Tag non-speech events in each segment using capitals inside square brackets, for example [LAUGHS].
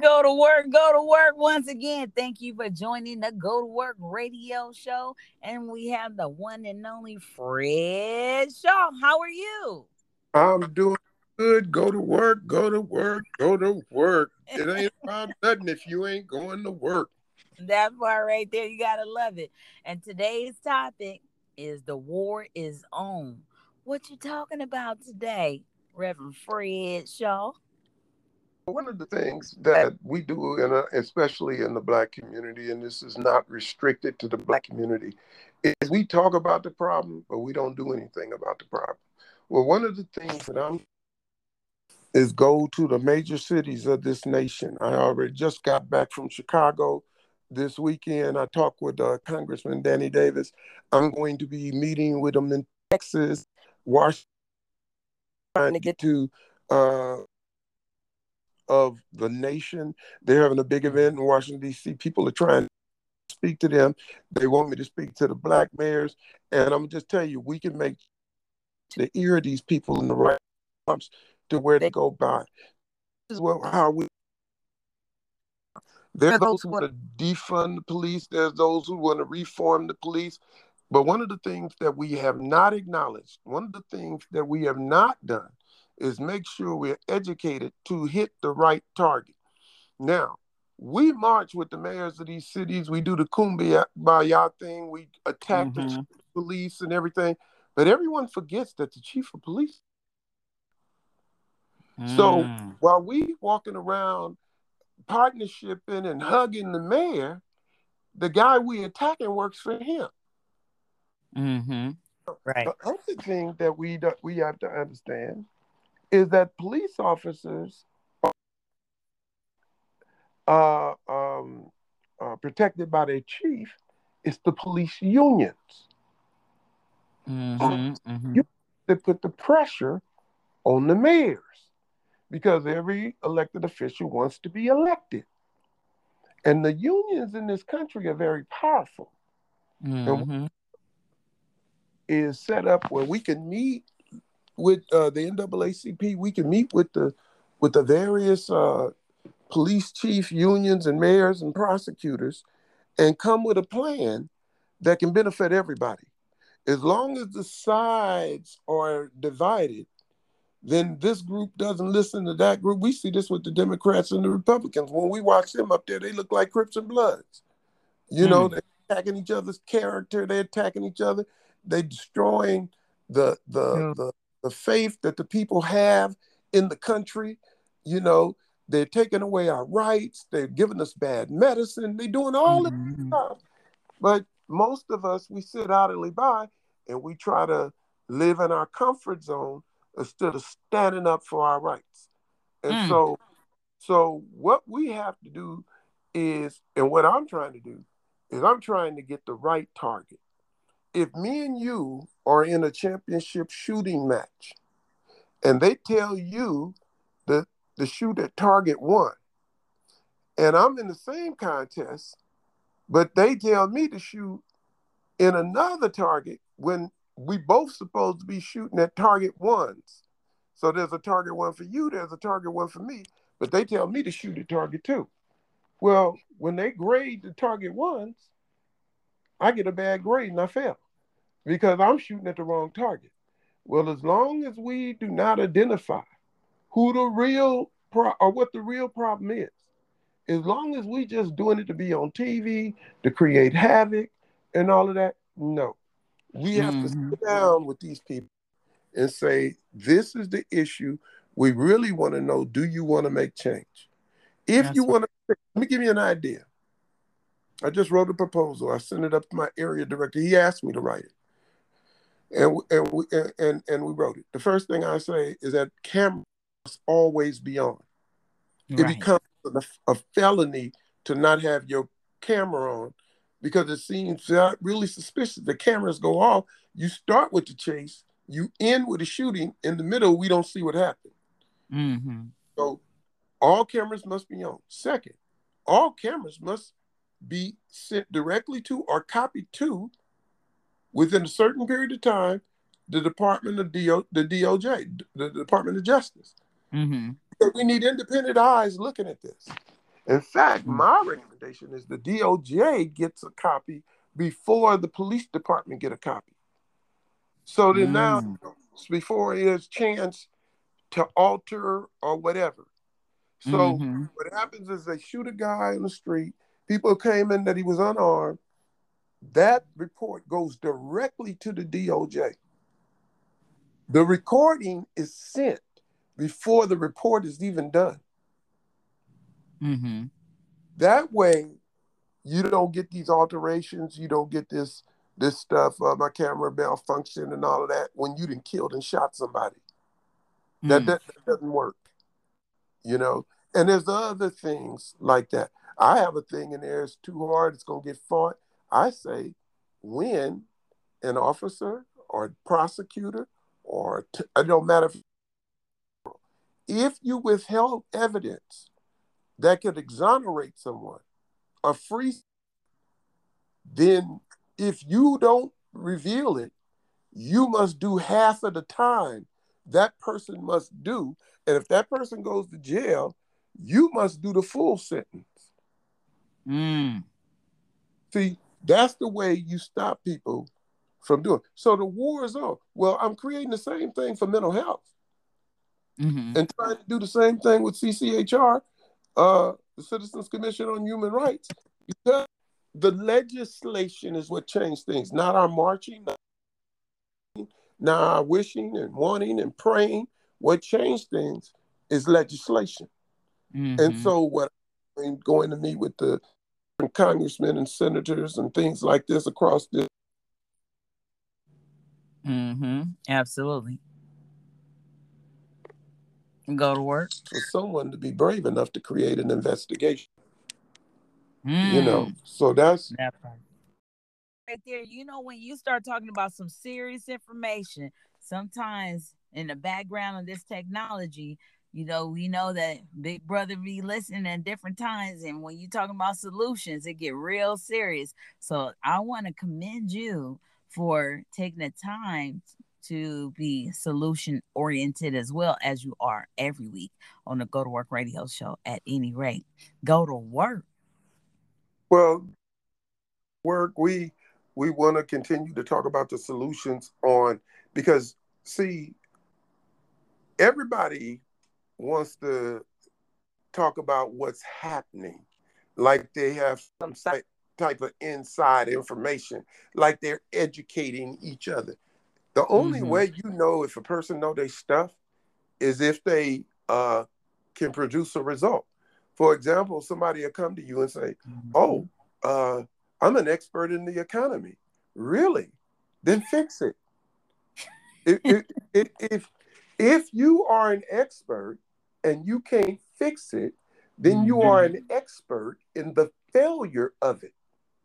Go to work, go to work once again. Thank you for joining the Go to Work radio show. And we have the one and only Fred Shaw. How are you? I'm doing good. Go to work, go to work, go to work. It [LAUGHS] ain't about nothing if you ain't going to work. That part right there, you gotta love it. And today's topic is the war is on. What you talking about today, Reverend Fred Shaw? One of the things that we do, in a, especially in the Black community, and this is not restricted to the Black community, is we talk about the problem, but we don't do anything about the problem. Well, one of the things that I'm is go to the major cities of this nation. I already just got back from Chicago this weekend. I talked with uh, Congressman Danny Davis. I'm going to be meeting with him in Texas, Washington, trying to get to uh, of the nation. They're having a big event in Washington, D.C. People are trying to speak to them. They want me to speak to the black mayors. And I'm just telling you, we can make the ear of these people in the right arms to where they go by. This is what, how we. There are those who want to defund the police. There's those who want to reform the police. But one of the things that we have not acknowledged, one of the things that we have not done is make sure we're educated to hit the right target. Now, we march with the mayors of these cities. We do the kumbaya thing. We attack mm-hmm. the police and everything. But everyone forgets that the chief of police. Mm. So while we walking around partnershiping and hugging the mayor, the guy we attacking works for him. Mm-hmm. Right. The other thing that we do, we have to understand is that police officers are um, uh, protected by their chief. It's the police unions. Mm-hmm, mm-hmm. They put the pressure on the mayors because every elected official wants to be elected. And the unions in this country are very powerful. Mm-hmm. is set up where we can meet with uh, the NAACP, we can meet with the with the various uh, police chief unions and mayors and prosecutors, and come with a plan that can benefit everybody. As long as the sides are divided, then this group doesn't listen to that group. We see this with the Democrats and the Republicans. When we watch them up there, they look like Crips and Bloods. You mm. know, they're attacking each other's character. They're attacking each other. They're destroying the the yeah. the the faith that the people have in the country. You know, they're taking away our rights. They're giving us bad medicine. They're doing all mm-hmm. this stuff. But most of us, we sit idly by and we try to live in our comfort zone instead of standing up for our rights. And mm. so, so what we have to do is, and what I'm trying to do is, I'm trying to get the right target. If me and you are in a championship shooting match and they tell you that the shoot at target one, and I'm in the same contest, but they tell me to shoot in another target when we both supposed to be shooting at target ones. So there's a target one for you, there's a target one for me, but they tell me to shoot at target two. Well, when they grade the target ones, I get a bad grade and I fail because I'm shooting at the wrong target. Well, as long as we do not identify who the real pro- or what the real problem is, as long as we just doing it to be on TV, to create havoc and all of that, no. We have mm-hmm. to sit down with these people and say, this is the issue. We really want to know, do you want to make change? If That's you want to, let me give you an idea. I just wrote a proposal. I sent it up to my area director. He asked me to write it and and we and and we wrote it. The first thing I say is that cameras always be on. Right. It becomes a, a, felony to not have your camera on because it seems really suspicious. The cameras go off. You start with the chase. You end with the shooting. In the middle, we don't see what happened. Mm-hmm. So all cameras must be on. Second, all cameras must be sent directly to or copied to within a certain period of time, the Department of DO, the DOJ, the Department of Justice. Mm-hmm. We need independent eyes looking at this. In fact, Mm. my recommendation is the DOJ gets a copy before the police department get a copy. So then now, Mm. before there's chance to alter or whatever. So Mhm. what happens is they shoot a guy in the street. People came in that he was unarmed. That report goes directly to the DOJ. The recording is sent before the report is even done. Mhm. That way, you don't get these alterations. You don't get this this stuff. Uh, my camera malfunction and all of that when you didn't killed and shot somebody. That, Mm. that that doesn't work. You know. And there's other things like that. I have a thing in there. It's too hard. It's gonna get fought. I say, when an officer or prosecutor or t- it don't matter if, if you withheld evidence that could exonerate someone a free, then if you don't reveal it, you must do half of the time that person must do. And if that person goes to jail, you must do the full sentence. Mm. See, that's the way you stop people from doing. So the war is on. Well, I'm creating the same thing for mental health Mhm. and trying to do the same thing with CCHR, uh, the Citizens Commission on Human Rights, because the legislation is what changed things, not our marching, not, our wishing and wanting and praying. What changed things is legislation. And Mhm. so, what I'm going to meet with the congressmen and senators and things like this across the Mhm. Absolutely. Go to work. for someone to be brave enough to create an investigation. You know, Mm. so that's That part. Right there, you know, when you start talking about some serious information, sometimes in the background of this technology, you know, we know that Big Brother be listening at different times, and when you talking about solutions, it get real serious. So I want to commend you for taking the time to be solution oriented as well as you are every week on the Go to Work Radio Show. At any rate, go to work. well work we we want to continue to talk about the solutions on because see everybody wants to talk about what's happening like they have some type of inside information like they're educating each other the only Mhm. way you know if a person know their stuff is if they uh, can produce a result for example somebody will come to you and say oh, uh, I'm an expert in the economy. Really? Then fix it. if, if, if, if, if you are an expert and you can't fix it, then you are an expert in the failure of it.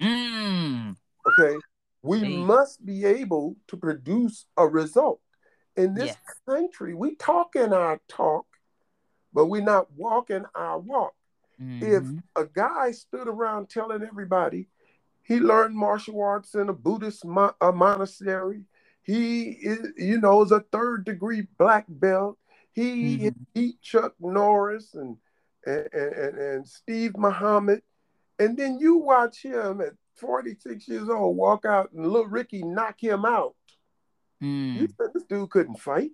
Mm. Okay. We must be able to produce a result. In this Yes. country, we talk in our talk, but we're not walking our walk. If Mhm. a guy stood around telling everybody he learned martial arts in a Buddhist mo- a monastery, he is, you know, is a third degree black belt. He Mhm. beat Chuck Norris and and, and and Steve Muhammad, and then you watch him at 46 years old walk out and little Ricky knock him out. You Mm. said this dude couldn't fight.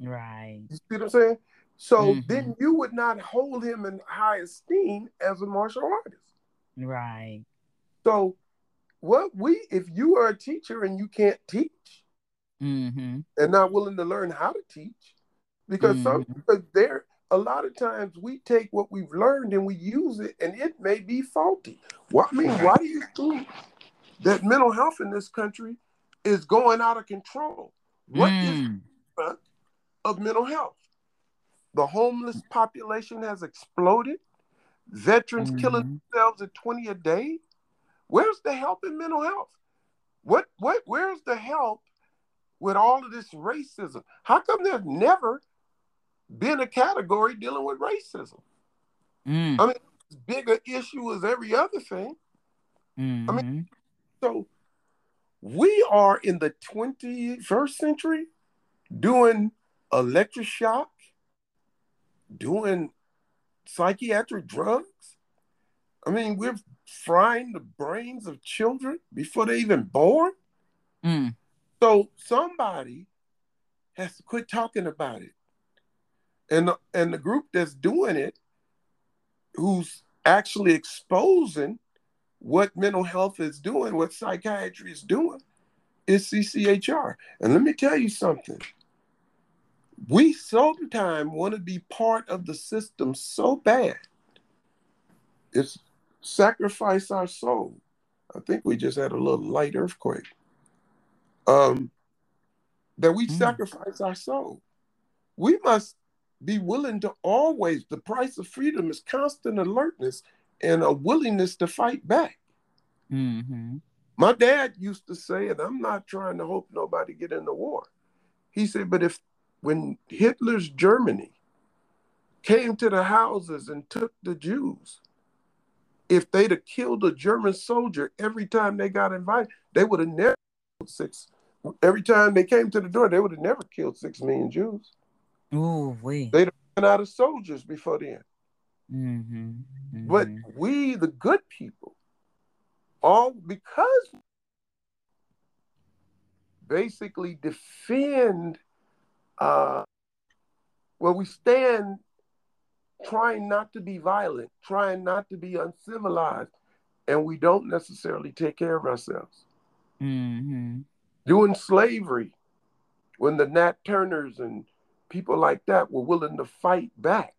Right. You see what I'm saying? So Mhm. then you would not hold him in high esteem as a martial artist. Right. So what we if you are a teacher and you can't teach Mm-hmm. and not willing to learn how to teach, because some Mhm. because there a lot of times we take what we've learned and we use it and it may be faulty. Well, I mean, why do you think that mental health in this country is going out of control? What is Mm. the of mental health? The homeless population has exploded. Veterans killing Mhm. themselves at 20 a day. Where's the help in mental health? What what where's the help with all of this racism? How come there's never been a category dealing with racism? Mm. I mean, it's as big a issue as every other thing. Mhm. I mean, so we are in the 21st century doing electroshock, doing psychiatric drugs. I mean, we're frying the brains of children before they're even born. Mm. So somebody has to quit talking about it. And and the group that's doing it, who's actually exposing what mental health is doing, what psychiatry is doing, is CCHR. And let me tell you something. We sometimes want to be part of the system so bad. It's sacrifice our soul. I think we just had a little light earthquake. Um, that we mm. sacrifice our soul. We must be willing to always, the price of freedom is constant alertness and a willingness to fight back. Mm-hmm. My dad used to say, and I'm not trying to hope nobody get in the war. He said, but if when Hitler's Germany came to the houses and took the Jews, if they'd have killed a German soldier every time they got invited, they would have never killed six. Every time they came to the door, they would have never killed six million Jews. Oh, wait. They'd have run out of soldiers before then. Mm-hmm. Mm-hmm. But we, the good people, all because basically defend uh well we stand trying not to be violent trying not to be uncivilized and we don't necessarily take care of ourselves mm-hmm. doing slavery when the nat turners and people like that were willing to fight back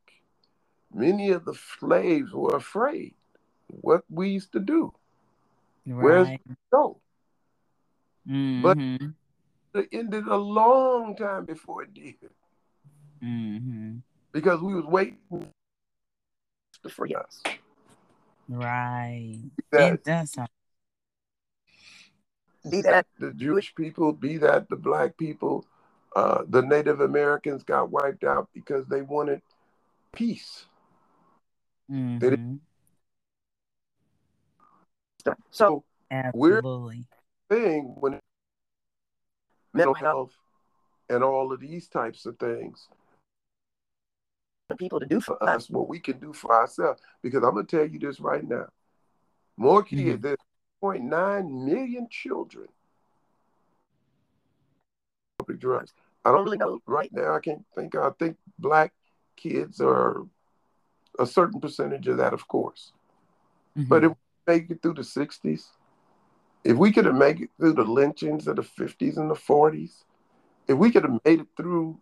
many of the slaves were afraid what we used to do right. where's go mm-hmm. but it ended a long time before it did. Mm-hmm. Because we was waiting to free us. Right. That, it does sound- be that the Jewish people, be that the black people, uh, the Native Americans got wiped out because they wanted peace. Mm-hmm. So Absolutely. we're thing when mental health and all of these types of things for people to do for us what we can do for ourselves. Because I'm gonna tell you this right now. More kids, mm-hmm. there's 0.9 million children drugs. I don't really know right now. I can't think. I think black kids are a certain percentage of that, of course. Mm-hmm. But if we make it through the 60s, if we could have made it through the lynchings of the 50s and the 40s, if we could have made it through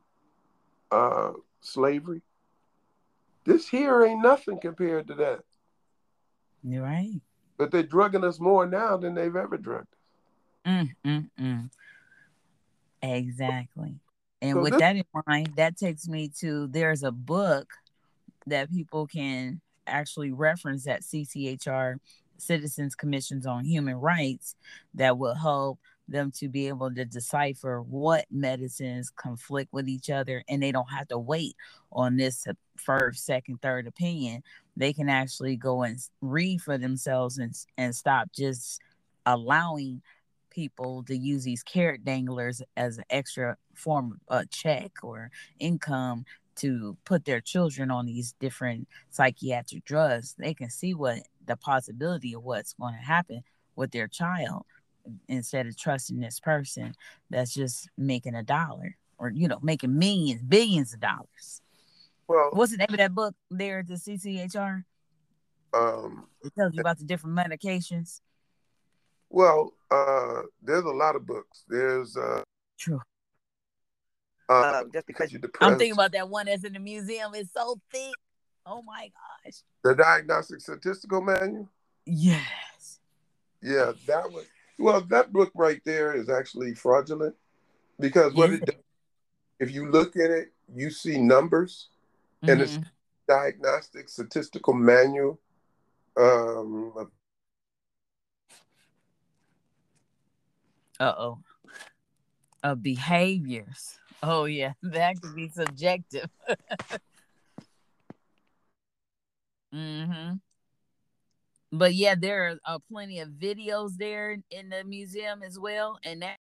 uh, slavery, this here ain't nothing compared to that. You're right. But they're drugging us more now than they've ever drugged us. Mm, mm, mm. Exactly. And so with this- that in mind, that takes me to there's a book that people can actually reference at CCHR citizens commissions on human rights that will help them to be able to decipher what medicines conflict with each other and they don't have to wait on this first second third opinion they can actually go and read for themselves and, and stop just allowing people to use these carrot danglers as an extra form of a check or income to put their children on these different psychiatric drugs. They can see what the possibility of what's going to happen with their child instead of trusting this person that's just making a dollar or you know making millions billions of dollars well what's the name of that book there at the cchr um it tells you about the different medications well uh there's a lot of books there's uh true uh, just because you're depressed. I'm thinking about that one that's in the museum. It's so thick. Oh my gosh. The Diagnostic Statistical Manual? Yes. Yeah, that was well, that book right there is actually fraudulent because what it, it does, if you look at it, you see numbers mm-hmm. and it's mm-hmm. diagnostic statistical manual um uh oh of behaviors oh yeah [LAUGHS] that could be subjective [LAUGHS] Mm-hmm. But yeah, there are uh, plenty of videos there in the museum as well, and that